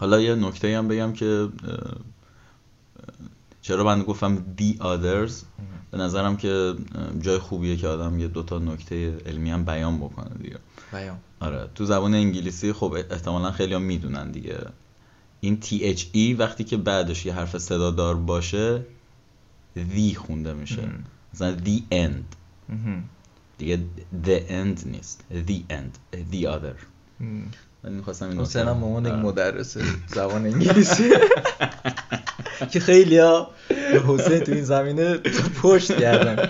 حالا یه نکته هم بگم که چرا من گفتم دی others به نظرم که جای خوبیه که آدم یه دوتا نکته علمی هم بیان بکنه دیگه. بیان. آره تو زبان انگلیسی خب احتمالا خیلی هم می‌دونن دیگه. این THE وقتی که بعدش یه حرف صدادار باشه the خونده میشه. مثلا the end. دیگه the end نیست. The end. The other. من می‌خواستم این حسین هم مامان یک مدرس زبان انگلیسی. که خیلی ها به حسین تو این زمینه پشت کردن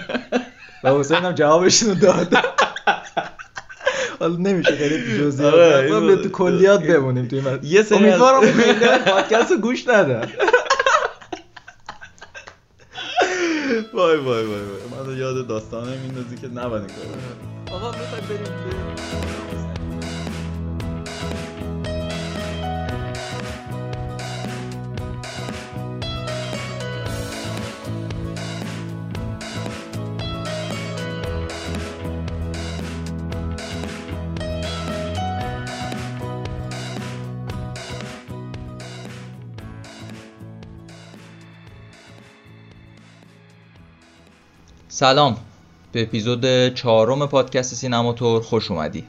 و حسین هم جوابشون رو داد. حالا نمیشه خیلی جزئیات ما به تو کلیات بمونیم توی من یه سری امیدوارم پادکست رو گوش ندن وای وای وای وای. من یاد داستانه میندازی که نباید کار. آقا می‌خوای بریم؟ سلام. به اپیزود چهارم پادکست سینماتور خوش اومدی.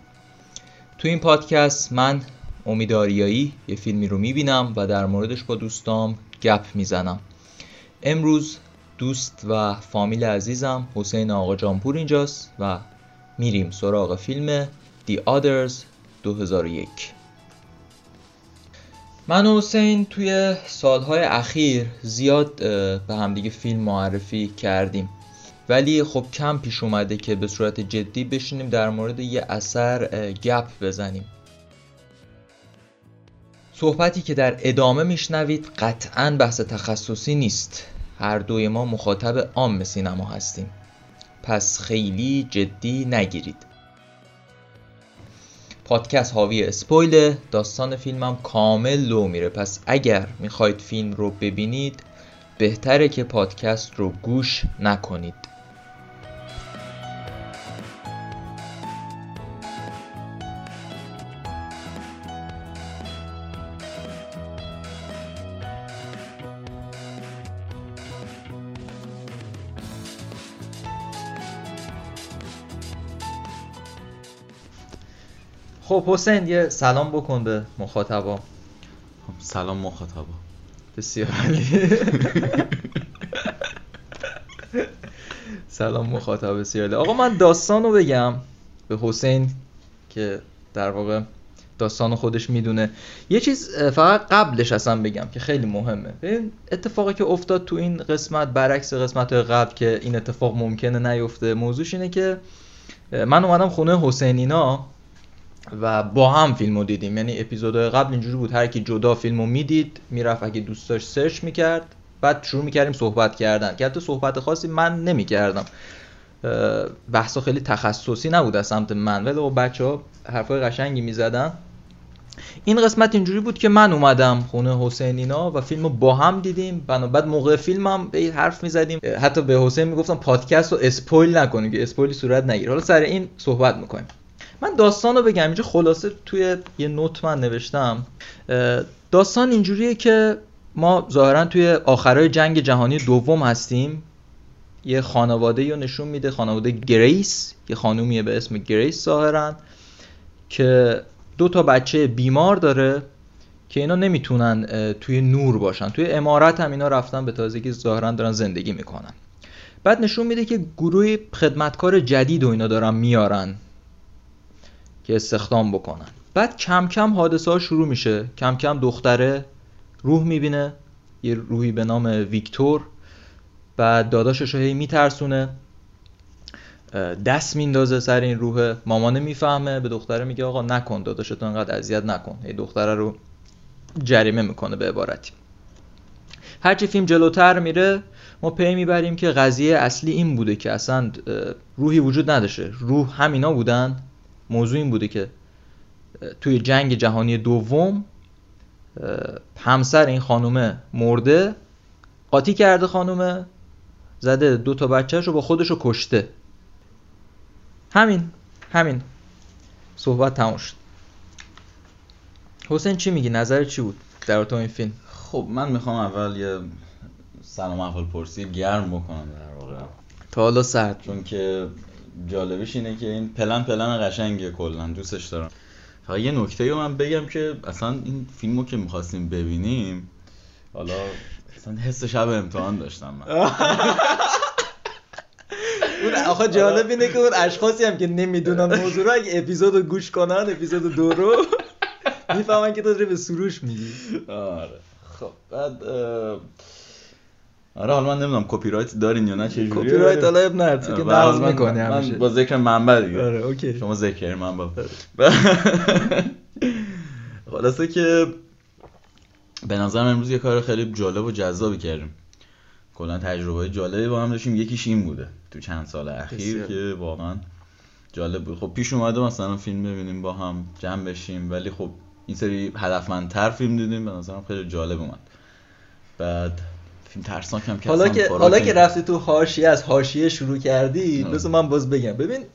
تو این پادکست من امید آریایی یه فیلمی رو می‌بینم و در موردش با دوستام گپ می‌زنم. امروز دوست و فامیل عزیزم حسین آقا جانپور اینجاست و میریم سراغ فیلم The Others 2001 من و حسین توی سالهای اخیر زیاد به همدیگه فیلم معرفی کردیم. ولی خب کم پیش اومده که به صورت جدی بشینیم در مورد یه اثر گپ بزنیم. صحبتی که در ادامه میشنوید قطعا بحث تخصصی نیست. هر دوی ما مخاطب عام سینما هستیم. پس خیلی جدی نگیرید. پادکست حاوی اسپویل داستان فیلمم کامل لو میره. پس اگر می‌خواید فیلم رو ببینید بهتره که پادکست رو گوش نکنید. خب حسین یه سلام بکن به مخاطبا. سلام مخاطبا. بسیار سلام مخاطب بسیار آقا من داستان رو بگم به حسین که در واقع داستان خودش می‌دونه. یه چیز فقط قبلش اصلا بگم که خیلی مهمه. ببین اتفاقی که افتاد تو این قسمت برعکس قسمت قبل که این اتفاق ممکنه نیفته موضوعش اینه که من اومدم خونه حسینینا. و با هم فیلم رو دیدیم. یعنی اپیزودهای قبل اینجوری بود. هر کی جدا فیلم رو می‌دید می‌رفت. اگه دوست داشت سرچ می‌کرد بعد شروع می‌کردیم صحبت کردن. که حتی صحبت خاصی من نمی‌کردم. بحثا خیلی تخصصی نبود از سمت من. ولی با بچه ها حرفای قشنگی می‌زدن. این قسمت اینجوری بود که من اومدم خونه حسینینا و فیلم رو با هم دیدیم. بعد موقع فیلمم به حرف می‌زدیم. حتی به حسین می‌گفتم پادکست رو اسپویل نکنیم که اسپویلی صورت نگیر حالا سر این صحبت می‌کنیم. من داستان رو بگم. اینجا خلاصه توی یه note من نوشتم. داستان اینجوریه که ما ظاهرا توی آخرای جنگ جهانی دوم هستیم. یه خانواده رو نشون میده خانواده گریس. یه خانومیه به اسم گریس ظاهرا که دو تا بچه بیمار داره که اینا نمی‌تونن توی نور باشن. توی عمارت هم اینا رفتن به تازگی ظاهرا دارن زندگی می‌کنن. بعد نشون میده که گروه خدمتکار جدید و اینا دارن میارن. که استخدام بکنن. بعد کم کم حادثه ها شروع میشه. کم کم دختره روح می‌بینه. یه روحی به نام ویکتور. بعد داداشش هی میترسونه. دست میندازه سر این روح. مامانه می‌فهمه. به دختره میگه آقا نکن داداشتو انقدر اذیت نکن. هی دختره رو جریمه می‌کنه به عبارتی. هرچی فیلم جلوتر میره ما پی می‌بریم که قضیه اصلی این بوده که اصلا روحی وجود نداشته. روح همینا بودن. موضوع این بوده که توی جنگ جهانی دوم همسر این خانومه مرده قاطی کرده خانومه زده دو تا بچهش رو با خودش رو کشته. همین همین صحبت تموم شد. حسین چی میگی؟ نظر چی بود در تو این فیلم؟ خب من می‌خوام اول یه سلام احوال پرسی گرم بکنم در واقع. تا حالا سرد. چون که جالبش اینه که این پلن پلن قشنگه کلا دوستش دارم. فقط یه نکته رو من بگم که اصلا این فیلمو که می‌خواستیم ببینیم حالا اصلا حس شب امتحان داشتم من. اون آخه جالب اینه که اون اشخاصی هم که نمی‌دونن موضوع رو اگه اپیزود رو گوش کنن اپیزود دو رو می‌فهمن که تو به سروش میگی آره. خب بعد اه، آره حالا من نمی‌دونم کپی رایت دارین یا نه چه جوریه. کپی رایت حالا اب تو که آره، نقض من- می‌کنی من همیشه. با ذکر منبع دیگه. آره okay. شما ذکر منبع خلاصه که به نظرم امروز یه کار خیلی جالب و جذابی کردیم. کلا تجربه جالبی با هم داشتیم. یکیش این بوده تو چند سال اخیر. که واقعا جالب بود. خب پیش اومده مثلا فیلم ببینیم با هم جمع بشیم. ولی خب این سری هدفمندتر فیلم دیدیم. به نظرم خیلی جالب اومد. بعد فیلم ترسناک هم که حالا که حالا که رفتی تو حاشیه از حاشیه شروع کردی. بذار من باز بگم. ببین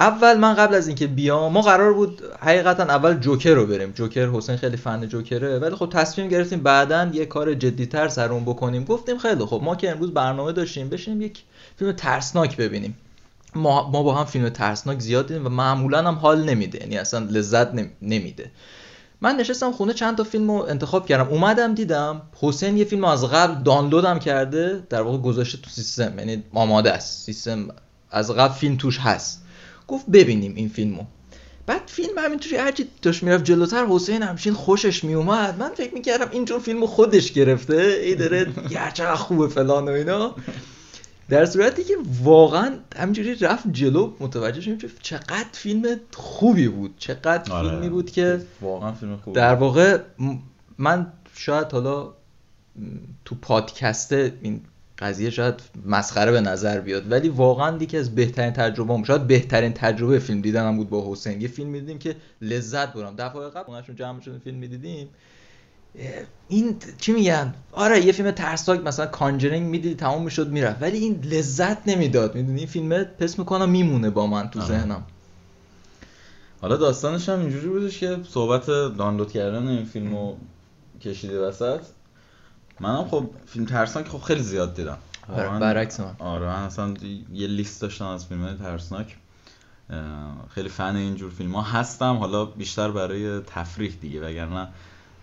اول من قبل از اینکه بیام ما قرار بود حقیقتا اول جوکر رو بریم. جوکر حسین خیلی فن جوکره ولی خب تصمیم گرفتیم بعدا یه کار جدیتر سر اون بکنیم. گفتیم خیلی خب ما که امروز برنامه داشتیم بشینیم یک فیلم ترسناک ببینیم. ما, ما با هم فیلم ترسناک زیاد دیدیم و معمولا هم حال نمیده. یعنی اصلا لذت نم- نمیده. من نشستم خونه چند تا فیلم رو انتخاب کردم. اومدم دیدم حسین یه فیلم از قبل دانلودم کرده در واقع گذاشته تو سیستم یعنی آماده است. سیستم از قبل فیلم توش هست. گفت ببینیم این فیلمو. بعد فیلم همینطوری هرچی داشت می‌رفت جلوتر حسین همچین خوشش میومد من فکر می‌کردم اینجور فیلمو خودش گرفته. ای داره چقدر خوبه فلان و اینا. در صورتی که واقعا همینجوری رفت جلو متوجه شدیم که چقدر فیلم خوبی بود. چقدر آره. فیلمی بود که واقعا فیلم خوبی در واقع من شاید حالا تو پادکست این قضیه شاید مسخره به نظر بیاد ولی واقعا یکی از بهترین تجربه هم شاید بهترین تجربه فیلم دیدنم بود با حسین. یه فیلم می‌دیدیم که لذت بردم دفعه قبل اونشون جمع شدیم فیلم می‌دیدیم. این چی میگن؟ آره یه فیلم ترسناک مثلا کانجرینگ می‌دیدی تمام می‌شد می‌رفت. ولی این لذت نمی‌داد. می‌دونی؟ این فیلم پس می‌کنم میمونه با من تو. ذهنم. حالا داستانش هم اینجوری بودش که صحبت دانلود کردن این فیلم رو کشیده وسط. منم خب فیلم ترسناک خب خیلی زیاد دیدم. برعکس من. آره من اصلا یه لیست داشتم از فیلم ترسناک. خیلی فن اینجور فیلم ها هستم. حالا بیشتر برای تفریح دیگه وگرنه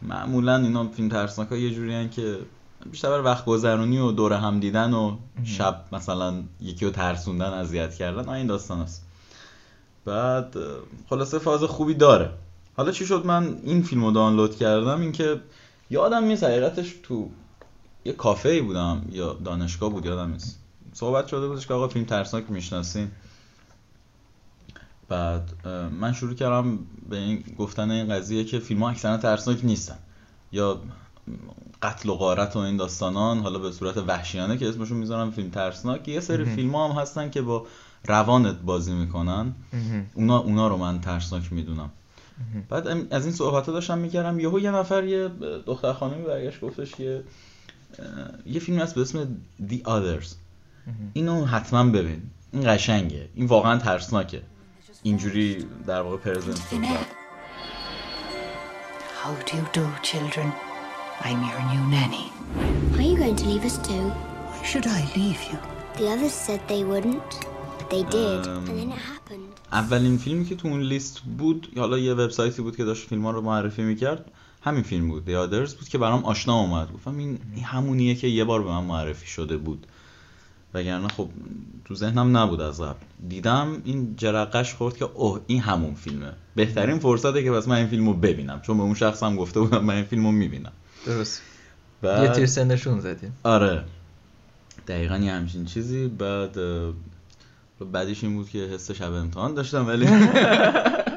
معمولا اینا فیلم ترسناک ها یه جوری که بیشتر برای وقت گذرونی و دور هم دیدن و شب مثلا یکی رو ترسوندن اذیت کردن این داستان است. بعد خلاصه فاز خوبی داره. حالا چی شد؟ من این فیلم رو دانلود کردم اینکه یادم نیست حقیقتش تو یه کافه ای بودم یا دانشگاه بود یادم نیست. صحبت شده بودش که آقا فیلم ترسناک می‌شناسین. بعد من شروع کردم به این گفتن این قضیه که فیلم ها اکثرا ترسناک نیستن. یا قتل و غارت و این داستانان حالا به صورت وحشیانه که اسمشون می‌ذارم فیلم ترسناک یه سری. فیلم ها هم هستن که با روانت بازی می‌کنن. اونا اونا رو من ترسناک می‌دونم. بعد از این صحبت ها داشتم می‌کردم یهو یه نفر یه دختر خانمی برگشت گفتش که یه فیلم هست به اسم The Others. اینو حتما ببین. این قشنگه. این واقعا ترسناکه. اینجوری در واقع پرزنت شد How do you do, children? I'm your new nanny. Are you going to leave us too? Why should I leave you? The others said they wouldn't, but they did, Um, and then it happened. اولین فیلمی که تو اون لیست بود حالا یه وبسایتی بود که داشت فیلم ها رو معرفی می‌کرد همین فیلم بود The Others بود که برام آشنا اومد گفتم این همونیه که یه بار به من معرفی شده بود وگرنه خب تو ذهنم نبود از قبل. دیدم این جرقش خورد که اوه این همون فیلمه. بهترین فرصته که بس من این فیلم رو ببینم. چون به اون شخصم گفته بودم من این فیلم رو می‌بینم. درست. بعد... یه تیر سنشون زدیم. آره. دقیقا یه همچین چیزی. بعد بعدش این بود که حس شب امتحان داشتم ولی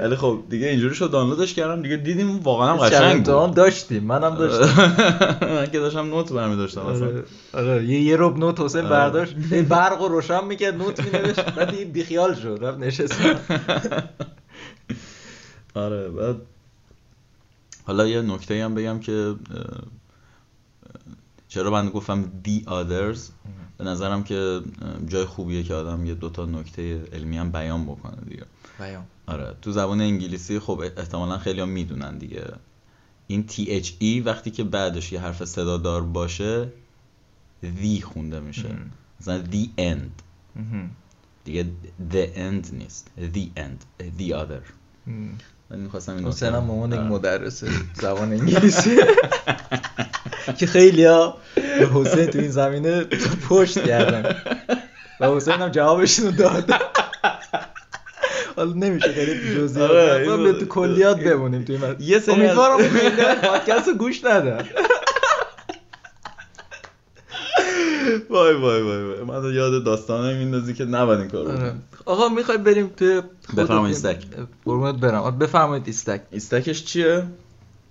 ولی خب دیگه اینجوری شد دانلودش کردم. دیگه دیدیم واقعا هم قشنگ بود. داشتیم منم داشتم من که داشتم نوت برمی داشتم اصلا. آره آره یه یه رب نوت حسین آره. برداشت. برق رو روشن می‌کرد نوت مینوشت بعد دیگه بیخیال شد رفت نشست. آره بعد حالا یه نکته هم بگم که چرا من گفتم دی others به نظرم که جای خوبیه که آدم یه دوتا نکته علمی هم بیان بکنه دیگه. بیان. آره تو زبان انگلیسی خب احتمالا خیلی هم می‌دونن دیگه. این THE وقتی که بعدش یه حرف صدادار باشه the خونده میشه. مثلا the end. دیگه the end نیست. The end. The other. مم. من می‌خواستم این حسین هم مامان یک. مدرس زبان انگلیسی. که خیلی ها به حسین تو این زمینه پشت کردن. و حسین هم جوابشون رو داد. حالا نمیشه خیلی جزئیات ما اینو- به تو کلیات بمونیم تو این. یه سری امیدوارم پادکست رو گوش ندن وای وای وای وای من یاد داستانه میندازی که نباید این کار آره. بکنی. آقا می‌خوای بریم توی خود بفرمایید؟ استک. قربونت برم آره، بفرمایید استک استکش چیه؟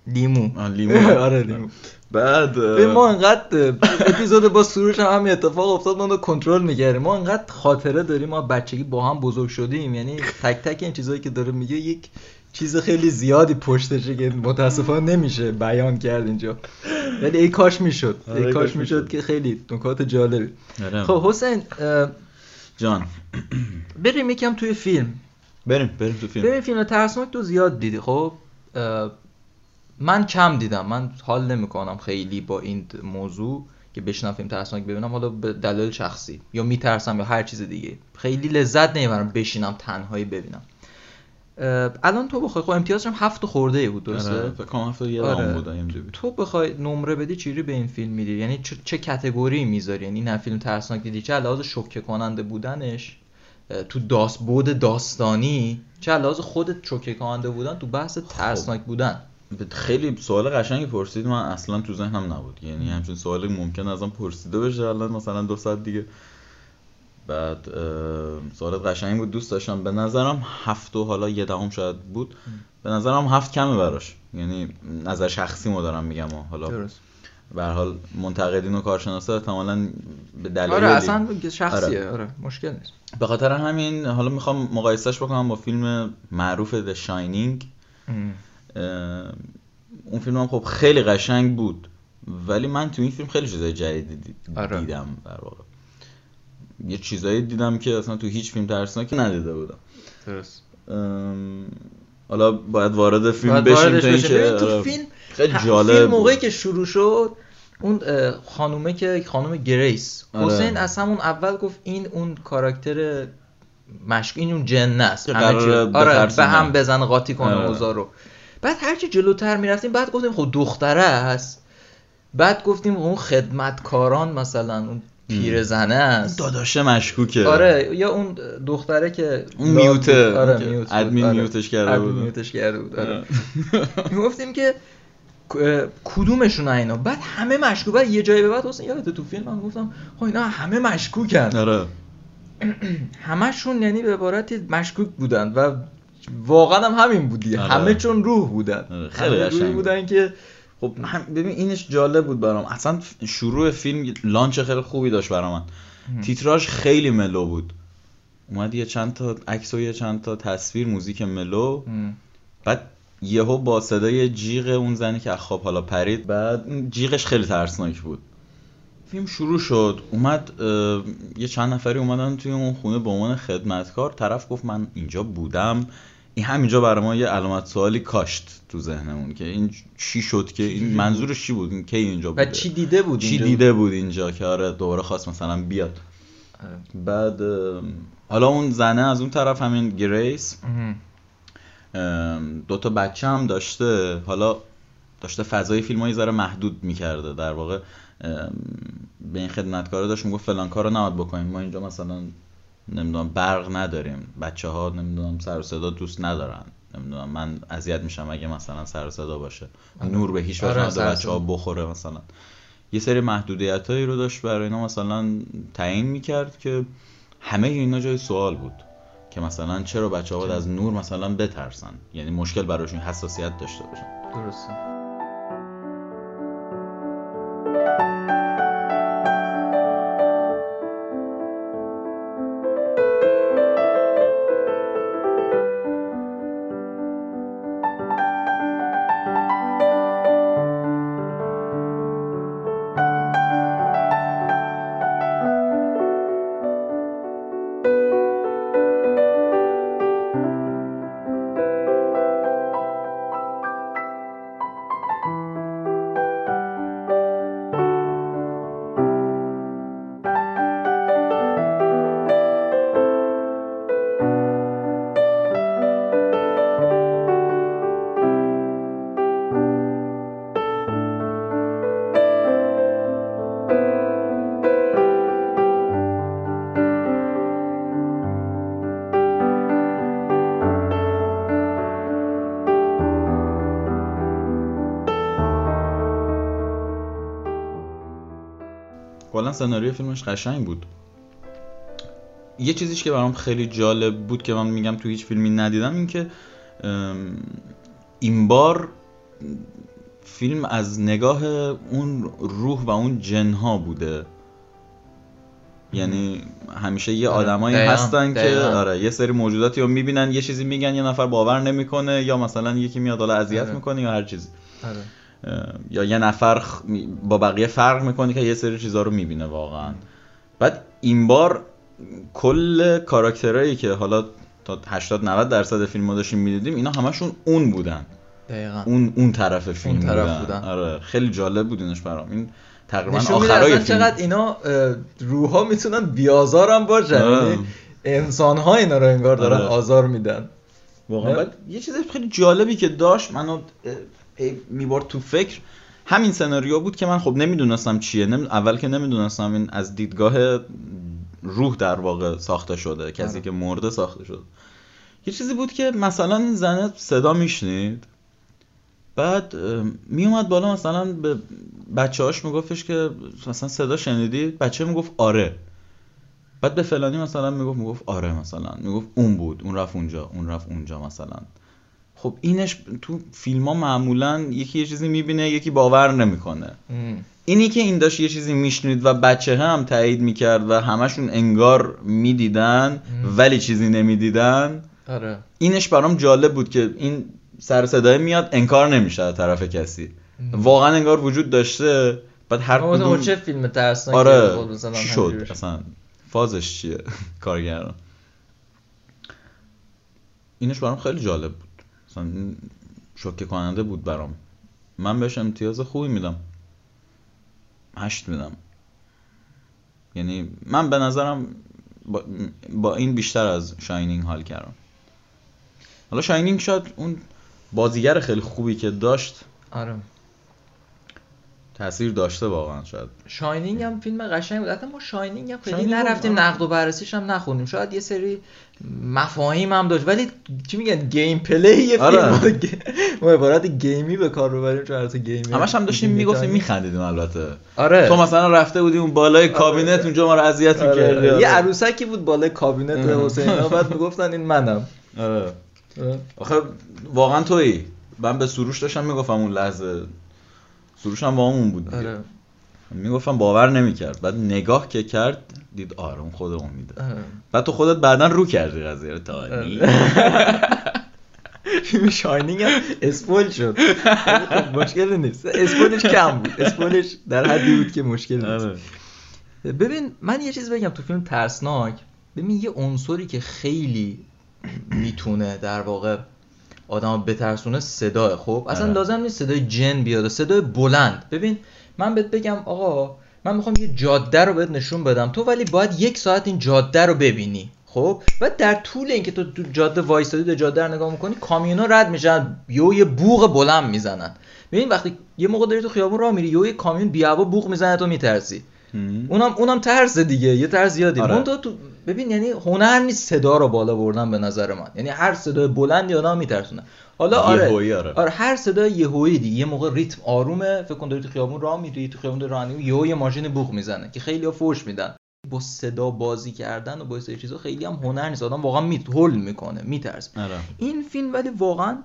لیمو آه، لیمو آره لیمو بعد به ما انقدر اپیزود با سروش هم همین اتفاق افتاد ما رو کنترل می‌کردیم ما انقدر خاطره داریم ما بچگی با هم بزرگ شدیم یعنی تک تک این چیزایی که داره میگه یک چیز خیلی زیادی پشتشه که متاسفانه نمیشه بیان کرد اینجا. ولی ای کاش می‌شد. آره، ای ای کاش می‌شد. که خیلی نکات جالبی. آره. خب حسین جان. بریم یکم توی فیلم. بریم بریم تو فیلم. ببین فیلم. ترسناک تو زیاد دیدی. خب من کم دیدم. من حال نمی‌کنم خیلی با این موضوع که بشنم فیلم ترسناک ببینم. حالا به دلایل شخصی. یا میترسم یا هر چیز دیگه. خیلی لذت نمی‌برم بشینم تنهایی ببینم. الان تو بخوای خب امتیازش هم هفت خورده بود درسته؟ آره، فکر کنم هفته یه آره. بود IMDb. تو بخوای نمره بدی چجوری به این فیلم میدی یعنی چه, چه کتگوری می‌ذاری؟ یعنی نه فیلم ترسناک دیدی چه لحاظ شوکه کننده بودنش تو داست بود داستانی چه لحاظ خودت شوکه کننده بودن تو بحث ترسناک بودن؟ خیلی سوال قشنگی پرسید من اصلا تو ذهنم نبود. یعنی همچین سوالی ممکن ازم پرسیده بشه الان مثلا دو ساعت دیگه بعد سوالت قشنگی بود دوست داشتم. به نظرم هفت و حالا یه دهم شاید بود. به نظرم هفت کمه براش. یعنی نظر شخصی ما دارم میگم حالا درست. به حال منتقدین و کارشناسا احتمالاً به دلایلی آره اصلا شخصیه. آره, مشکل نیست. به خاطر همین حالا می‌خوام مقایسهش بکنم با فیلم معروف The Shining. اون فیلم هم خب خیلی قشنگ بود. ولی من تو این فیلم خیلی چیزای جدیدی دید- آره. دیدم در واقع. یه چیزایی دیدم که اصلا تو هیچ فیلم ترسناکی ندیده بودم درست ام، حالا باید وارد فیلم باید بشیم واردش تا. اینکه تو آره، فیلم خیلی جالب فیلم موقعی. که شروع شد اون خانومه که خانم گریس آره. حسین از همون اول گفت این اون کاراکتر مشک این اون جن است آره. به هم بزنه قاطی کنه آره. اوضاع رو بعد هرچی جلوتر می‌رفتیم بعد گفتیم خب دختره است بعد گفتیم اون خدمتکاران مثلا اون پیرزنه است داداشه مشکوکه آره یا اون دختره که اون میوته. آره میوت. ادمین آره. میوتش کرده ادمین بود. میوتش کرده بود آره می‌گفتیم که کدومشون اینا بعد همه مشکوک بعد یه جایی به بعد حسین یادت تو فیلم من گفتم خب اینا همه مشکوکن آره همشون یعنی به عبارتی مشکوک بودن و واقعا هم همین بودی آره. همه چون روح بودن آره، خیلی قشنگ روح. بودن که خب هم ببین اینش جالب بود برام. اصلا شروع فیلم لانچ خیلی خوبی داشت برام من. تیتراژ خیلی ملو بود. اومد یه چند تا عکس و یه چند تا تصویر موزیک ملو. م، بعد یهو با صدای جیغ اون زنی که خواب حالا پرید بعد جیغش خیلی ترسناک بود. فیلم شروع شد. اومد یه چند نفری اومدن توی اون خونه به عنوان خدمتکار. طرف گفت من اینجا بودم. این همینجا برای ما یه علامت سوالی کاشت تو ذهنمون که این چی شد که این منظورش چی بود؟ این کی اینجا بوده؟ و چی دیده بود چی اینجا؟ دیده بود اینجا که آره دوباره خواست مثلا بیاد. بعد حالا اون زنه از اون طرف همین گریس. دو تا بچه هم داشته. حالا داشته فضای فیلم های ذره محدود می‌کرده. در واقع به این خدمتکاره داشت می‌گفت فلان کار رو نباید بکنیم. ما اینجا مثلا نمی‌دونم برق نداریم. بچه ها نمی‌دونم سر و صدا دوست ندارن. نمی‌دونم من اذیت میشم اگه مثلا سر و صدا باشه. نور به هیچ وجه آره، بچه ها. بخوره مثلا. یه سری محدودیت هایی رو داشت برای اینا مثلا تعیین می‌کرد که همه اینا جای سوال بود. که مثلا چرا بچه ها باید از نور مثلا بترسن؟ یعنی مشکل براشون حساسیت داشته باشن. درسته. کلا سناریوی فیلمش قشنگ بود یه چیزیش که برام خیلی جالب بود که من میگم تو هیچ فیلمی ندیدم این که این بار فیلم از نگاه اون روح و اون جنها بوده یعنی همیشه یه آره، آدمایی دقیقاً، هستن که دقیقاً. آره یه سری موجوداتی رو می‌بینن یه چیزی میگن یه نفر باور نمی‌کنه یا مثلا یکی میاد حالا اذیت آره. می‌کنه یا هر چیزی آره. یا یه نفر با بقیه فرق می‌کنه که یه سری چیزا رو می‌بینه واقعا. بعد این بار کل کاراکترهایی که حالا تا 80 90 درصد فیلم رو داشتیم می‌دیدیم اینا همشون اون بودن. دقیقاً. اون اون طرف فیلم طرف بودن. بودن. آره خیلی جالب بود اینش برام. این تقریبا آخرای فیلم. چقدر اینا روحا می‌تونن بیازار هم باشن. آره. یعنی انسان ها اینا رو انگار دارن آره. آزار میدن. واقعا. یه چیز خیلی جالبی که داشت منو می‌برد تو فکر. همین سناریو بود که من خب نمی‌دونستم چیه. نمی... اول که نمی‌دونستم این از دیدگاه روح در واقع ساخته شده کسی آره. که مرده ساخته شده. یه چیزی بود که مثلا این زنه صدا میشنید. بعد میومد بالا مثلا به بچه هاش میگفتش که مثلا صدا شنیدی؟ بچه می‌گفت آره. بعد به فلانی مثلا می‌گفت می‌گفت آره مثلا. می‌گفت اون بود اون رفت اونجا اون رفت اونجا مثلا. خب اینش تو فیلم ها معمولا یکی یه چیزی می‌بینه یکی باور نمی‌کنه. اینی که این داشت یه چیزی میشنید و بچه هم تایید می‌کرد و همشون انگار می‌دیدن ولی چیزی نمی‌دیدن آره. اینش برام جالب بود که این سر صدای میاد انکار نمیشه از طرف کسی. واقعا انگار وجود داشته بعد هر کدوم چه فیلم ترسناکی آره خب چی همینجوری شد. اصلا فازش چیه؟ کارگردان اینش برام خیلی جالب بود. این شوکه کننده بود برام. من بهش امتیاز خوبی میدم. هشت میدم. یعنی من به نظرم با, با این بیشتر از شاینینگ حال کردم. حالا شاینینگ شاید اون بازیگر خیلی خوبی که داشت آره. تاثیر داشته واقعا شاید. Shining هم فیلم قشنگ بود. حتی ما Shining هم خیلی نرفتیم آره. نقد و بررسیش هم نخونیم شاید یه سری مفاهیم هم داشت. ولی چی میگن gameplay یه فیلم آره. بود. ما عبارت game ی به کار ببریم چون البته game ی همش هم داشتیم می‌گفتیم. میخندیدیم البته. آره. تو مثلا رفته بودی اون بالای کابینت اونجا ما رو اذیت آره. می‌کردی. یه عروسکی بود بالای کابینت آره. حسینا بعد می‌گفتن این منم. آره. آخه واقعا تویی. من به سروش داشتم می‌گفتم اون لحظه سروش هم با همون بود. آره. می‌گفتم باور نمی‌کرد. بعد نگاه که کرد دید آره اون خود آره. بعد تو خودت بعدا رو کردی قضیه رو. تا فیلم شاینینگ هم اسپویل شد. ولی خب مشکلی نیست. اسپویلش کم بود. اسپویلش در حدی بود که مشکل نیست. آره. ببین من یه چیز بگم تو فیلم ترسناک. ببین یه عنصری که خیلی می‌تونه در واقع آدم بترسونه صداه خب اصلا آره. لازم نیست صدای جن بیاد صدای بلند. ببین من بهت بگم آقا من می‌خوام یه جاده رو بهت نشون بدم. تو ولی باید یک ساعت این جاده رو ببینی. خب و در طول اینکه تو تو جاده وایستادی دو جاده رو نگاه می‌کنی کامیونا رد میشن یو یه بوق بلند می‌زنن. ببین وقتی یه موقع داری تو خیابون راه میری یو یه کامیون بی هوا بوق می‌زنه تو میترسی. اونم اونم ترس دیگه یه ترس زیادی. آره. تو ببین یعنی هنر نیست صدا رو بالا بردن به نظر من. یعنی هر صدای بلندی آدم میترسونه. حالا آره آره. آره هر صدای یهویی دیگه. یه موقع ریتم آرومه فکر کن داری تو خیابون راه میری تو خیابون میری یهو یه ماشین بوق می‌زنه که خیلی فوش میدن. با صدا بازی کردن و با این چیزا خیلی هم هنر نیست. آدم واقعا میت هول می‌کنه میترس آره. این فیلم ولی واقعا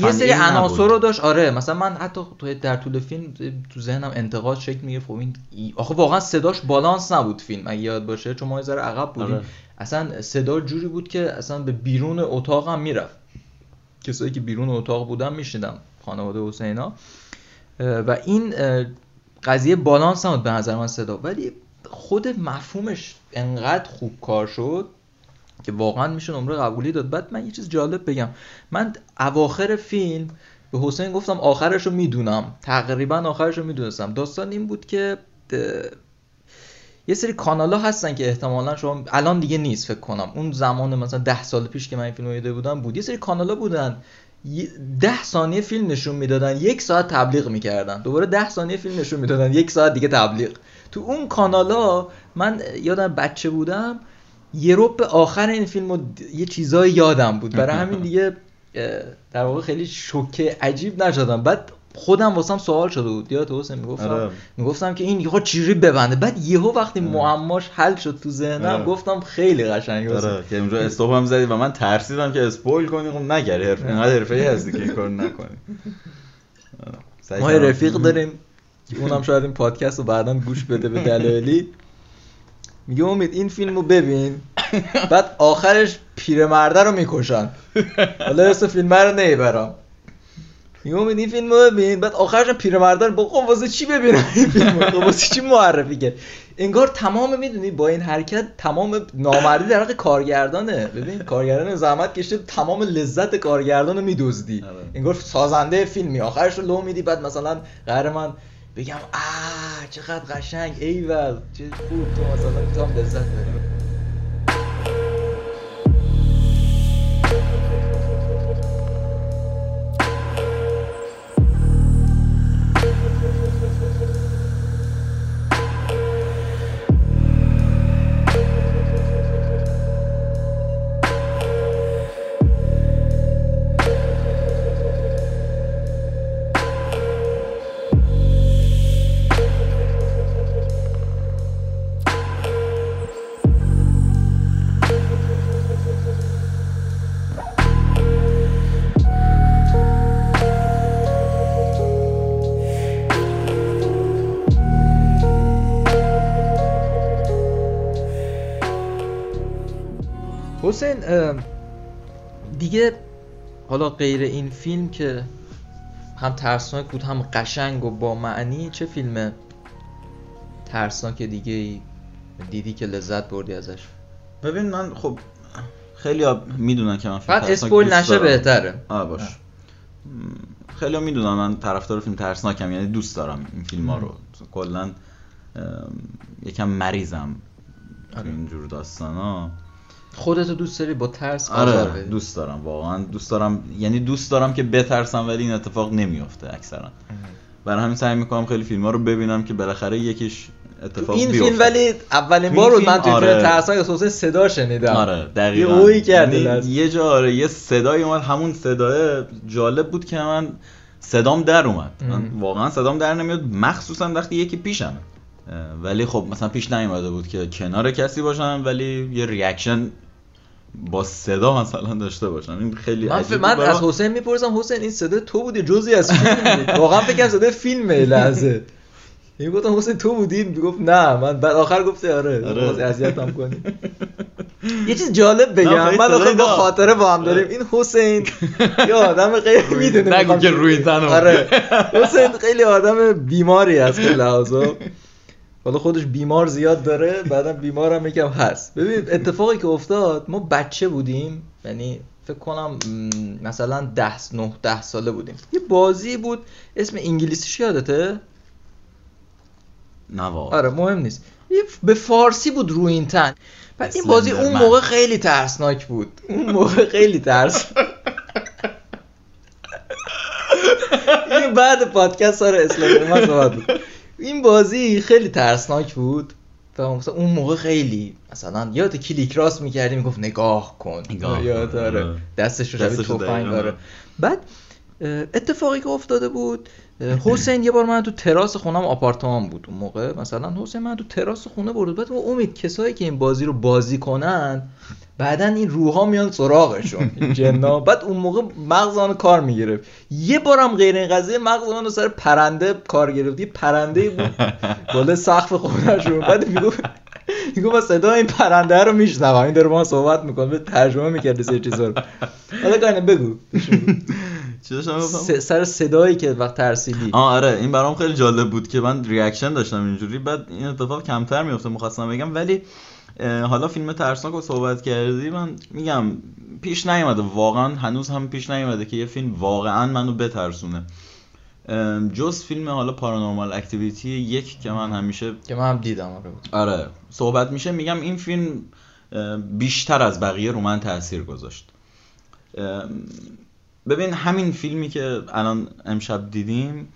یه سری عناصر. رو داشت. آره مثلا من حتی تو در طول فیلم تو ذهنم انتقاد شکل می‌گرفت. خب این ای- آخه واقعا صداش بالانس نبود فیلم اگه یاد باشه چون ما یه ذره عقب بودیم. آره. اصلا صدا جوری بود که اصلا به بیرون اتاق هم می‌رفت. کسایی که بیرون اتاق بودن میشنیدم خانواده حسینا. و این قضیه بالانس نبود به نظر من صدا. ولی خود مفهومش انقدر خوب کار شد که واقعا میشه نمره قبولی داد. بعد من یه چیز جالب بگم. من اواخر فیلم به حسین گفتم آخرش رو می‌دونم. تقریبا آخرش رو می‌دونستم. داستان این بود که یه سری کانال ها هستن که احتمالا شما الان دیگه نیست فکر کنم. اون زمان مثلا ده سال پیش که من این فیلم رو بودم بود یه سری کانال ها بودن ده ثانیه فیلم نشون می‌دادن یک ساعت تبلیغ می‌کردن. دوباره ده ثانیه فیلم نشون می‌دادن یک ساعت دیگه تبلیغ. تو اون کانال ها من یادم بچه بودم یه رب آخر این فیلم د- یه چیزایی یادم بود برای همین دیگه در واقع خیلی شوکه عجیب نشدم بعد خودم واسم سوال شده بود یادت حسین می‌گفتم آره. می‌گفتم که این یهو چجوری ببنده بعد یهو وقتی معماش حل شد تو ذهنم آره. گفتم خیلی قشنگ حسین. آره که اونجا استاپ هم زدی و من ترسیدم که اسپویل کنی خب نگری حرف اینقدر حرفه‌ای هستی که کارو نکنی آره. ما. رفیق داریم اونم شاید این پادکست رو بعدا گوش بده به دلایلی میگه امید این فیلم رو ببین. بعد آخرش پیرمرده رو می‌کشن. حالا اسم فیلم رو نمی‌برم میگه امید این فیلم رو ببین. بعد آخرش پیرمرده رو بخون واسه چی ببینم این فیلم رو خب واسه چی معرفی کرد؟ انگار تمام می‌دونی با این حرکت تمام نامردی در حق کارگردانه. ببین کارگردان زحمت کشته تمام لذت کارگردان رو میدزدی. آره. انگار سازنده فیلمی. آخرش رو لو میدی بعد مثلا قهر من بگم آه چقدر قشنگ ایول چه خوب تو مثلا تو هم لذت ببری دیگه حالا غیر این فیلم که هم ترسناک بود هم قشنگ و با معنی چه فیلم ترسناک دیگه ای دیدی که لذت بردی ازش؟ ببین من خب خیلی می‌دونن که من فیلم ترسناک اسپویل نشه دارم. بهتره. آه باش. خیلی می‌دونن من طرفدار فیلم ترسناکم یعنی دوست دارم این فیلم ها رو کلا یکم مریضم تو آره. اینجور داستان ها خودتو دوست داری با ترس آره بدی؟ دوست دارم واقعا دوست دارم. یعنی دوست دارم که بترسم ولی این اتفاق نمیفته اکثرا. برای همین سعی می‌کنم خیلی فیلم ها رو ببینم که بالاخره یکیش تو اتفاق این فیلم ولی اولین تو بار بود من توی آره. فیلم ترسناک اساسا صدا شنیدم. آره دقیقا. یه یعنی. یه جا آره یه صدای اومد همون صدای جالب بود که من صدام در اومد. من. واقعا صدام در نمیاد مخصوصا وقتی یکی پیشمه. ولی خب مثلا پیش نیومده بود که کنار کسی باشم ولی یه ریاکشن با صدا مثلا داشته باشم. این خیلی من, ف... من از. حسین می‌پرسم حسین این صدا تو بودی؟ جزی از فیلم واقعا فکر صدای فیلمه لحظه. این گفتم حسین تو بودی؟ می‌گفت نه. من بعد آخر گفتی آره. آره. آره. اذیتم کنی. یه چیز جالب بگم. من آخه با. خاطره با هم داریم. این حسین یه آدم خیلی می‌دونه نگو که روی. تنم. آره. حسین خیلی آدم بیماری از خیلی لحاظا حالا خودش بیمار زیاد داره بعدم بیمار هم یکم هست. ببین اتفاقی که افتاد ما بچه بودیم یعنی فکر کنم مثلا ده نه ده ساله بودیم. یه بازی بود اسم انگلیسیش یادته؟ نه واقعا. آره مهم نیست. به فارسی بود روی این تن. بعد این بازی اون. موقع خیلی ترسناک بود. اون موقع خیلی ترس. این بعد پادکست سر اسلندرمن صحبت بود این بازی خیلی ترسناک بود. و مثلا اون موقع خیلی مثلا یاد کلیک راست می‌کردی می‌گفت نگاه کن. یاد کن، آره. دستش رو شبیه دقیقاً. آره بعد اتفاقی که افتاده بود حسین یه بار من تو تراس خونم آپارتمان بود. اون موقع مثلا حسین من تو تراس خونه برد. بعد امید کسایی که این بازی رو بازی کنن بعدا این روحا میان سراغشون. جنا بعد اون موقع مغز آنو کار می‌گرفت. یه بارم غیر این قضیه مغز آنو سر پرنده کار گرفت. یه پرنده بود. بالا سقف خونهشون بعد می‌گفت می‌گفت من صدا این پرنده رو میشنوم. این داره با صحبت می‌کنه. به ترجمه می‌کرد سه چیزا رو. حالا بگو. سر صدایی که وقت ترسیدی. آره این برام خیلی جالب بود که من ریاکشن داشتم اینجوری بعد این اتفاق کمتر میفته مخواستم بگم. ولی حالا فیلم ترسناک رو صحبت کردی من میگم پیش نیومده واقعا هنوز هم پیش نیومده که یه فیلم واقعا منو بترسونه. جز فیلم حالا پارانورمال اکتیویتی یک که من همیشه که من هم دیدم آره. آره صحبت میشه میگم این فیلم بیشتر از بقیه رو من تاثیر گذاشت. ببین همین فیلمی که الان امشب دیدیم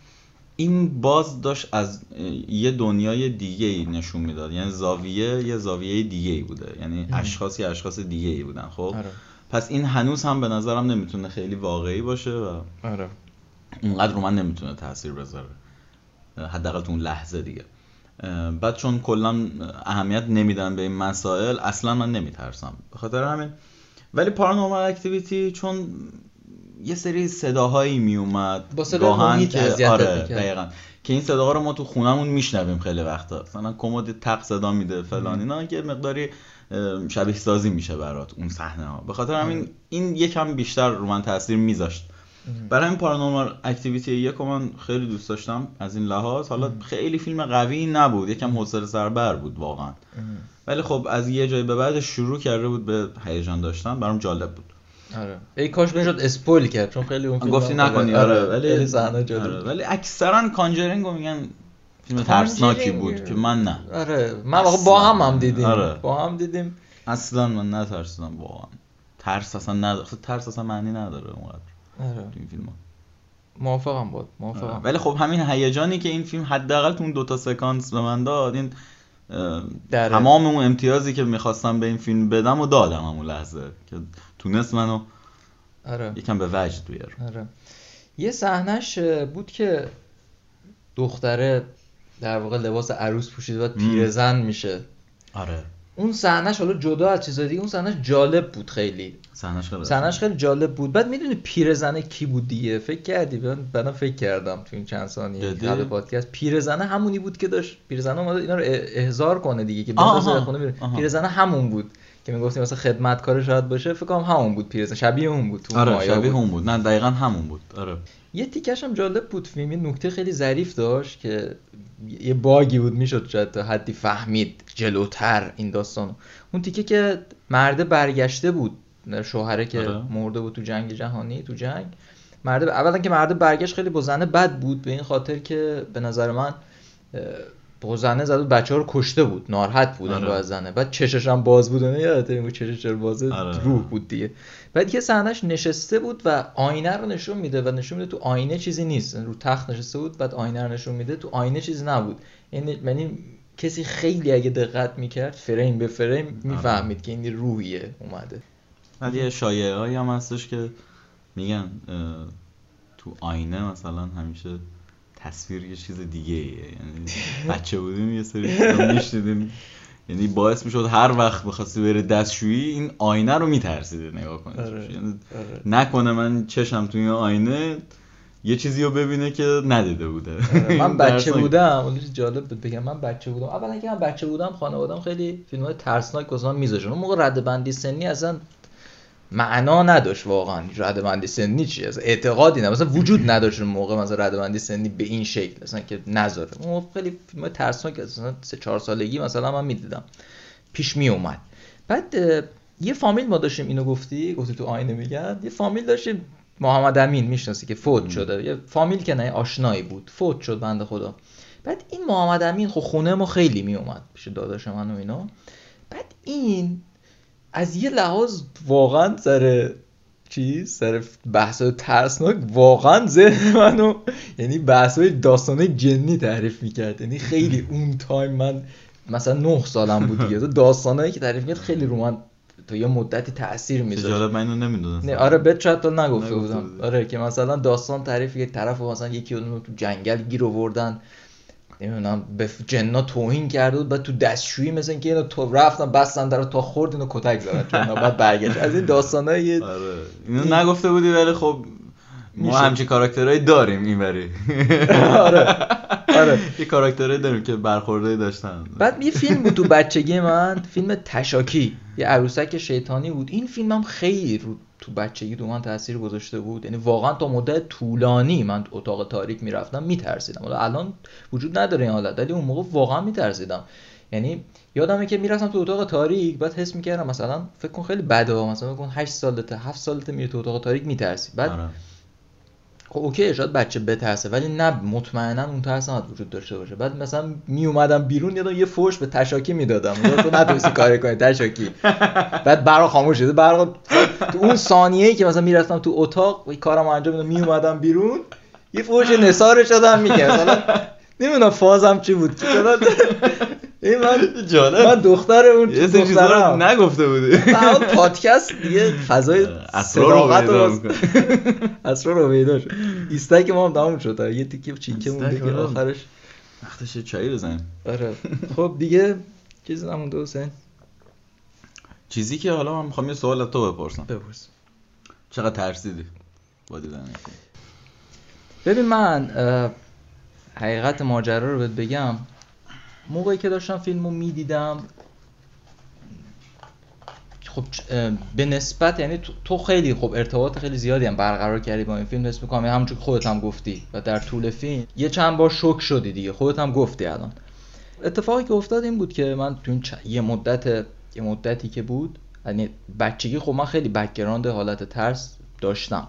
این باز داشت از یه دنیای دیگه ای نشون می‌داد. یعنی زاویه یه زاویه دیگه ای بوده. یعنی اشخاص یه اشخاص دیگه ای بودن خب؟ آره. پس این هنوز هم به نظرم نمی‌تونه خیلی واقعی باشه و آره. اونقدر رو من نمی‌تونه تاثیر بذاره. حداقل تو اون لحظه دیگه. بعد چون کلا اهمیت نمیدن به این مسائل اصلا من نمیترسم. به خاطر همین. ولی پارانورمال اکتیویتی چون یه سری صداهایی میومد. با محیط اذیتت آره. دقیقاً. که این صداها رو ما تو خونمون میشنویم خیلی وقتا. مثلا کمد تق صدا میده فلان. اینا که مقداری شبیه سازی میشه برات اون صحنه ها به خاطر همین این یکم بیشتر رو من تاثیر میذاشت. برای این Paranormal Activity یک من خیلی دوست داشتم از این لحاظ. حالا خیلی فیلم قوی نبود. یکم حوصله سربر بود واقعا. ولی خب از یه جایی به بعد شروع کرده بود به هیجان داشتن. برام جالب بود. آره. ای کاش می‌شد spoil کرد. چون خیلی اون فیلم گفتی نکنی آره. ولی خیلی صحنه جالب آره،. ولی اکثرا Conjuring رو میگن فیلم ترسناکی بود که من نه. آره. من واقعا با هم هم دیدیم. آره. با هم دیدیم. اصلا من نترسیدم واقعا. ترس اصلا نداره ترس اصلا معنی نداره اونقدر آره. این فیلم موافقم بود موافقم. ولی خب همین هیجانی که این فیلم حداقل تو اون دوتا سکانس به من داد این. تمام اون امتیازی که می‌خواستم به این فیلم بدم و دادم همون لحظه. که تونست منو آره. یکم به وجد بیار آره. یه صحنش بود که دختره در واقع لباس عروس پوشیده و پیرزن میشه. آره. اون صحنش حالا جدا از چیزای دیگه اون صحنش جالب بود خیلی. صحنش خیلی جالب بود. بعد می‌دونی پیرزنه کی بود دیگه؟ فکر کردی؟ من بعدم فکر کردم تو این چند ثانیه؟ قبل پادکست. پیرزنه همونی بود که داشت. پیرزنه اومده اینا رو احضار کنه دیگه که آها، بندازه خونه میره. پیرزنه همون بود. که می‌گفتیم مثلا خدمتکار شاید باشه فکر کنم همون بود پیرزنه شبیه اون بود تو آره شبیه بود. اون بود. نه دقیقا همون بود. آره. یه تیکش هم جالب بود فیلم یه نکته خیلی ظریف داشت که یه باگی بود می‌شد شاید تا حدی فهمید جلوتر این داستان اون تیکه که مرده برگشته بود شوهره که آره. مرده بود تو جنگ جهانی تو جنگ. مرده اولا که مرده برگشت خیلی با زنه بد بود به این خاطر که به نظر من با زنه زد بچه ها رو کشته بود. ناراحت بود آره. زنه. بعد چشش هم باز بود نه یادت میگه چشش چرا بازه آره. روح بود دیگه. بعد یه صحنهش نشسته بود و آینه رو نشون میده و نشون میده تو آینه چیزی نیست. رو تخت نشسته بود بعد آینه رو نشون میده. تو آینه چیزی نبود. یعنی یعنی کسی خیلی اگه دقت می‌کرد فریم به فریم می‌فهمید که این روحیه اومده. ولی یه شایعه هم هستش که میگن تو آینه مثلا همیشه تصویر یه چیز دیگه ایه. یعنی بچه بودیم یه سری چیزا میشنیدیم یعنی باعث می‌شد هر وقت بخواستی بری دستشویی این آینه رو میترسیده نگاه کنی آره. یعنی آره. نکنه من چشم توی این آینه یه چیزی رو ببینه که ندیده بوده آره، من بچه. بودم اون جالب بود بگم من بچه بودم اولا که من بچه بودم خانوادم خیلی فیلم های ترسناک واسه من میذاشتن اون موقع رده بندی سنی اصلا معنا نداشت واقعا. رده بندی سنی چیه اصلا اعتقادی نه مثلا وجود نداشت اون موقع مثلا رده بندی سنی به این شکل مثلا که نذاره. اون خیلی فیلم ترسناک مثلا سه چهار سالگی مثلا من می‌دیدم. پیش می اومد بعد یه فامیل ما داشتیم اینو گفتی؟ گفتی تو آینه میگن یه فامیل داشتیم محمد امین می‌شناسی که فوت شده. یه فامیل که نه آشنایی بود. فوت شد بنده خدا. بعد این محمد امین خب خونه ما خیلی میومد پیش داداش من و اینا. بعد این از یه لحاظ واقعا سر چیز سر بحث ترسناک واقعا ذهن منو یعنی بحث های داستانه جنی تعریف می‌کرد. یعنی خیلی اون تایم من مثلا نه سالم بود دیگه. تو داستانایی که تعریف می‌کرد خیلی رو من تا یه مدتی تاثیر چه میذاشت. جالب من اینو نمی‌دونستم. نه آره بهت شاید نگفته بودم. آره که مثلا داستان تعریف یک طرف مثلا یکی اون تو جنگل گیر آوردن. نمی‌دونم به جنا توهین کرده بود بعد تو دستشویی مثل اینکه اینو تو رفتن بستن در تا خورد اینو کتک زدن جنا بعد برگشت. از این داستانای آره. اینو نگفته بودی ولی خب ما. همچین کاراکترهایی داریم اینوری آره. آره. یه کاراکترهایی داریم که برخورده داشتن. بعد یه فیلم بود تو بچگی من فیلم تشاکی. یه عروسک شیطانی بود. این فیلم هم خیلی رو تو بچگی تو من تاثیر گذاشته بود. یعنی واقعا تا مدت طولانی من اتاق تاریک می‌رفتم میترسیدم. حالا الان وجود نداره این حالت ولی اون موقع واقعا میترسیدم. یعنی یادمه که می‌رفتم تو اتاق تاریک بعد حس می‌کردم مثلا فکر کن خیلی بده. مثلا فکر کن 8 سالته 7 سالته میری تو اتاق تاریک میترسی. بعد آره. خب اوکی شاید بچه بترسه ولی نه مطمئنا اون ترس نباید وجود داشته باشه. بعد مثلا می اومدم بیرون یادم یه فوش به تشاکی می‌دادم. تو نتونستی کاری کنی تشاکی. بعد برق خاموش شده برق تو اون ثانیه‌ای که مثلا می‌رفتم تو اتاق و کارم انجام می‌دادم می اومدم بیرون یه فوش نثار شدم میگه مثلا نمی‌دونم فازم چی بود. این من جالب. من دختر اون یه سری چیزا رو نگفته بودی. پادکست دیگه فضای صداقت رو. اسرار رو پیدا شد. ایستک ما هم تموم شد. یه تیکه چینکه مونده ایستک، که آره. آخرش وقتش چایی بزنیم. آره. خب دیگه چیزی نمونده حسین؟ چیزی که حالا من می‌خوام یه سوال از تو بپرسم. بپرس. چقدر ترسیدی با دیدن؟ ببین من حقیقت ماجرا رو بهت بگم. موقعی که داشتم فیلم رو می‌دیدم خب به نسبت یعنی تو- خیلی خب ارتباط خیلی زیادی هم برقرار کردی با این فیلم. حس می‌کنم همونجور که خودت هم گفتی و در طول فیلم یه چند بار شوک شدی دیگه. خودت هم گفتی الان. اتفاقی که افتاد این بود که من تو این چ- یه مدت یه مدتی که بود یعنی بچگی خب من خیلی background حالت ترس داشتم.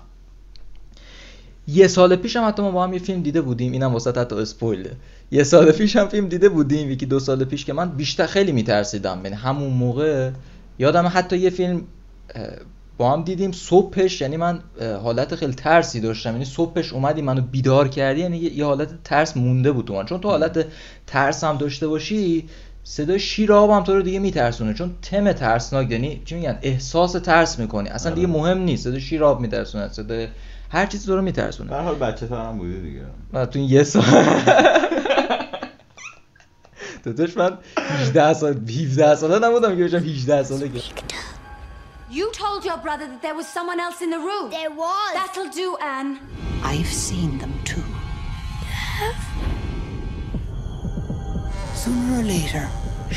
یه سال پیش هم حتی ما با هم یه فیلم دیده بودیم. اینم واسه حتی spoil ه. یه سال پیش هم فیلم دیده بودیم. یکی دو سال پیش که من بیشتر خیلی میترسیدم. یعنی همون موقع یادم حتی یه فیلم با هم دیدیم. صبحش یعنی من حالت خیلی ترسی داشتم. یعنی صبحش اومدی منو بیدار کردی. یعنی یه یه حالت ترس مونده بود تو من. چون تو حالت ترس هم داشته باشی صدای شیر آب هم تو رو دیگه میترسونه. چون تم ترسناک یعنی چی میگن؟ احساس ترس می‌کنی. اصلا دیگه مهم نیست. صدای شیر آب میترسونه. صدای هر چیزی تو رو میترسونه به هر حال بچه هم بودی دیگه و تو این یه سال داداش من 18 سال 17 ساله نبودم که بشم 18 ساله که You told your brother that there was someone else in the room. There was. That'll do, Anne. I've seen them too. Sooner or later,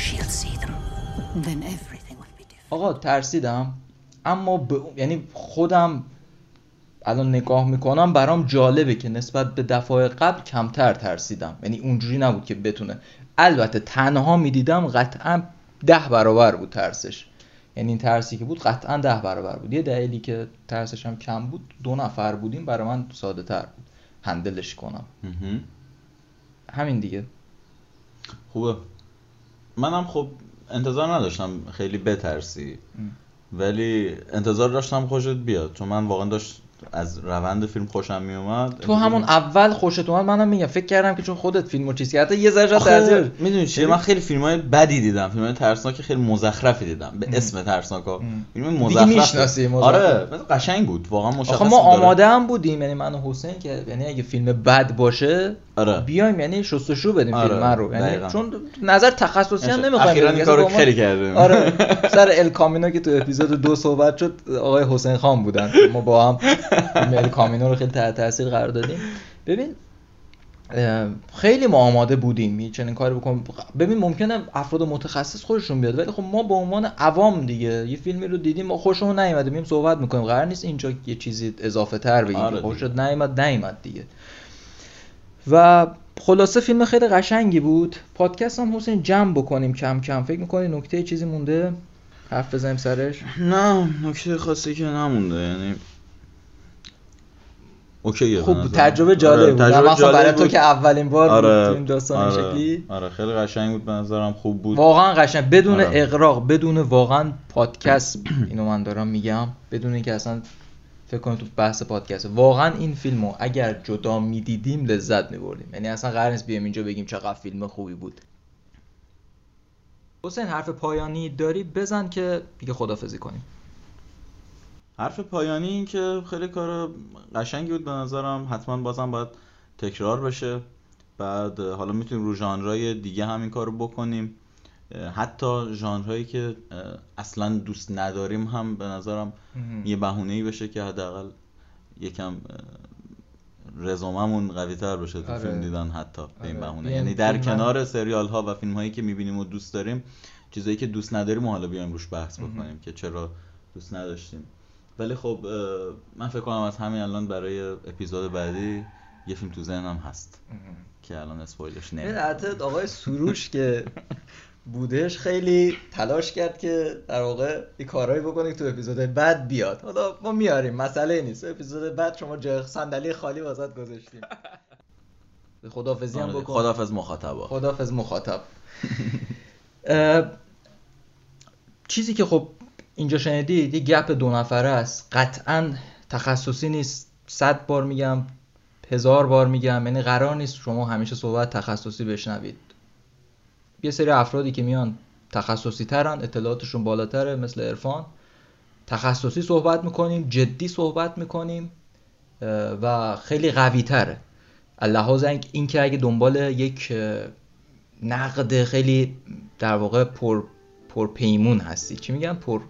she'll see them. Then everything will be different. آقا ترسیدم اما به اون- یعنی خودم الان نگاه می‌کنم برام جالبه که نسبت به دفعه قبل کمتر ترسیدم. یعنی اونجوری نبود که بتونه. البته تنها می‌دیدم قطعا ده برابر بود ترسش. یعنی این ترسی که بود قطعا ده برابر بود. یه دلیلی که ترسش هم کم بود دو نفر بودیم برای من ساده تر بود. هندلش کنم. همین دیگه. خوبه. منم خب انتظار نداشتم خیلی بترسی. ولی انتظار داشتم خوشت بیاد. چون من واقعا داشت از روند فیلم خوشم میومد. تو همون اول خوشت اومد منم میگم فکر کردم که چون خودت فیلمو چیز کردی یه ذره تاثیر می‌دونی چیه؟ من خیلی فیلم های بدی دیدم فیلم های ترسناک خیلی مزخرفی دیدم به اسم ترسناک فیلم مزخرف می‌شناسی. آره قشنگ بود واقعا مشخص آخه ما داره. آماده هم بودیم یعنی من و حسین که یعنی اگه فیلم بد باشه آره. بیایم یعنی شستشو بدیم آره، فیلم رو. یعنی دقیقاً. چون نظر تخصصی هم نمی‌خوایم اخیراً. این اصلا کارو خیلی کردیم. آره. سر ال کامینو که تو اپیزود دو صحبت شد آقای حسین خان بودن. ما با هم فیلم ال کامینو رو خیلی تحت تاثیر قرار دادیم. ببین خیلی ما آماده بودیم یه چنین کاری بکنیم. ببین ممکنه افراد متخصص خودشون بیاد ولی خب ما به عنوان عوام دیگه یه فیلمی رو دیدیم ما خوشمون نیومده مییم صحبت می‌کنیم. قرار نیست اینجا یه چیزی اضافه تر بگیم. آره. خوشت نیومد نیومد دیگه. و خلاصه فیلم خیلی قشنگی بود. پادکست هم حسین جمع بکنیم کم کم. فکر می‌کنی نکته چیزی مونده؟ حرف بزنیم سرش. نه نکته خاصی که نمونده یعنی اوکیه خب. تجربه جالب آره، بود. تجربه مثلا برای جالب تو. که اولین بار آره بود این داستان آره، شکلی. آره خیلی قشنگ بود به نظرم خوب بود. واقعا قشنگ. بدون آره. اقراق بدون واقعا پادکست اینو من دارم میگم بدون اینکه اصلا فکر کنم تو بحث پادکست. واقعا این فیلمو اگر جدا می‌دیدیم لذت میبردیم. یعنی اصلا قرار نیست بیایم اینجا بگیم چقدر فیلم خوبی بود. حسین حرف پایانی داری؟ بزن که دیگه خدافزی کنیم. حرف پایانی این که خیلی کار قشنگی بود به نظرم. حتما بازم باید تکرار بشه. بعد حالا می‌تونیم رو ژانرهای دیگه هم این کارو بکنیم. حتی ژانرهایی که اصلا دوست نداریم هم به نظرم یه بهونه ای بشه که حداقل یکم رزوممون قوی تر بشه تو آره. فیلم دیدن حتی به این آره. بهونه. یه یعنی در فیلم هم- کنار سریال ها و فیلم هایی که می‌بینیم و دوست داریم چیزایی که دوست نداریم و حالا بیایم روش بحث بکنیم که چرا دوست نداشتیم. ولی خب من فکر کنم از همین الان برای اپیزود بعدی یه فیلم تو ذهنم هست که الان اسپویلش نمیدم آقای سروش که بودش خیلی تلاش کرد که در واقع یه کارهایی بکنه که تو اپیزود بعد بیاد. حالا ما میاریم مسئله نیست. اپیزود بعد شما جای صندلی خالی واسط گذاشتیم. خدافزی هم بکن. خدافز مخاطبا خدافز مخاطب. چیزی که خب اینجا شنیدید یه گپ دو نفره است. قطعا تخصصی نیست. صد بار میگم هزار بار میگم یعنی قرار نیست شما همیشه صحبت تخصصی بشنوید. یه سری افرادی که میان تخصصی ترن اطلاعاتشون بالاتره مثل عرفان. تخصصی صحبت می‌کنیم جدی صحبت می‌کنیم و خیلی قوی تره لحاظ این- اینکه اگه دنبال یک نقد خیلی در واقع پر پر پیمون هستی. چی میگم پر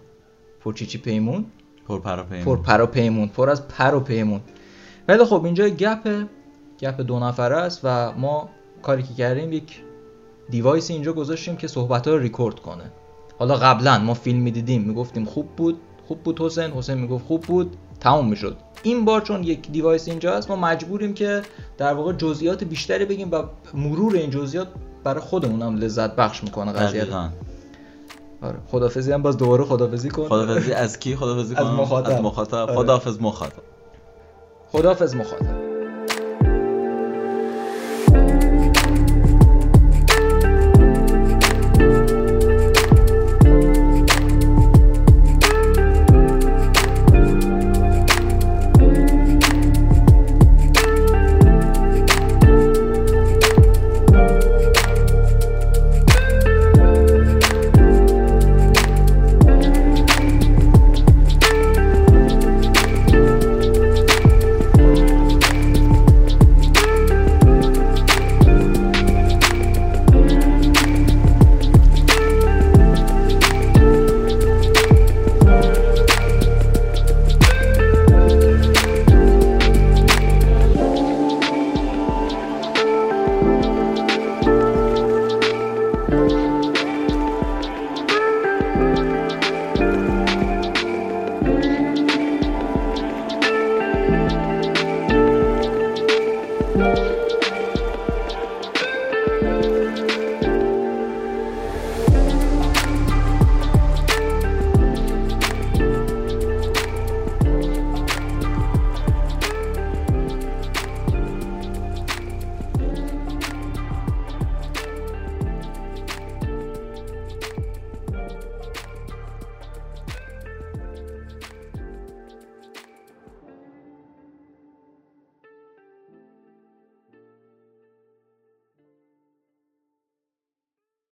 پر چی چی پیمون؟ پر پرا پیمون. پر پر و پیمون پر از پر و پیمون. ولی خب اینجا گپ گپ دو نفره است و ما کاری که کردیم یک device اینجا گذاشتیم که صحبت ها رو ریکورد کنه. حالا قبلا ما فیلم می‌دیدیم می‌گفتیم خوب بود خوب بود حسین حسین می‌گفت خوب بود تموم می‌شد. این بار چون یک device اینجا هست ما مجبوریم که در واقع جزئیات بیشتری بگیم و مرور این جزئیات برای خودمون هم لذت بخش می‌کنه قضیه. آره. خدافظی هم باز دوباره خدافظی کن خدافزی از کی خدافزی از کنم؟ مخاطب. از مخاطب. آره. خداحافظ مخاطب. خدافظ مخاطب.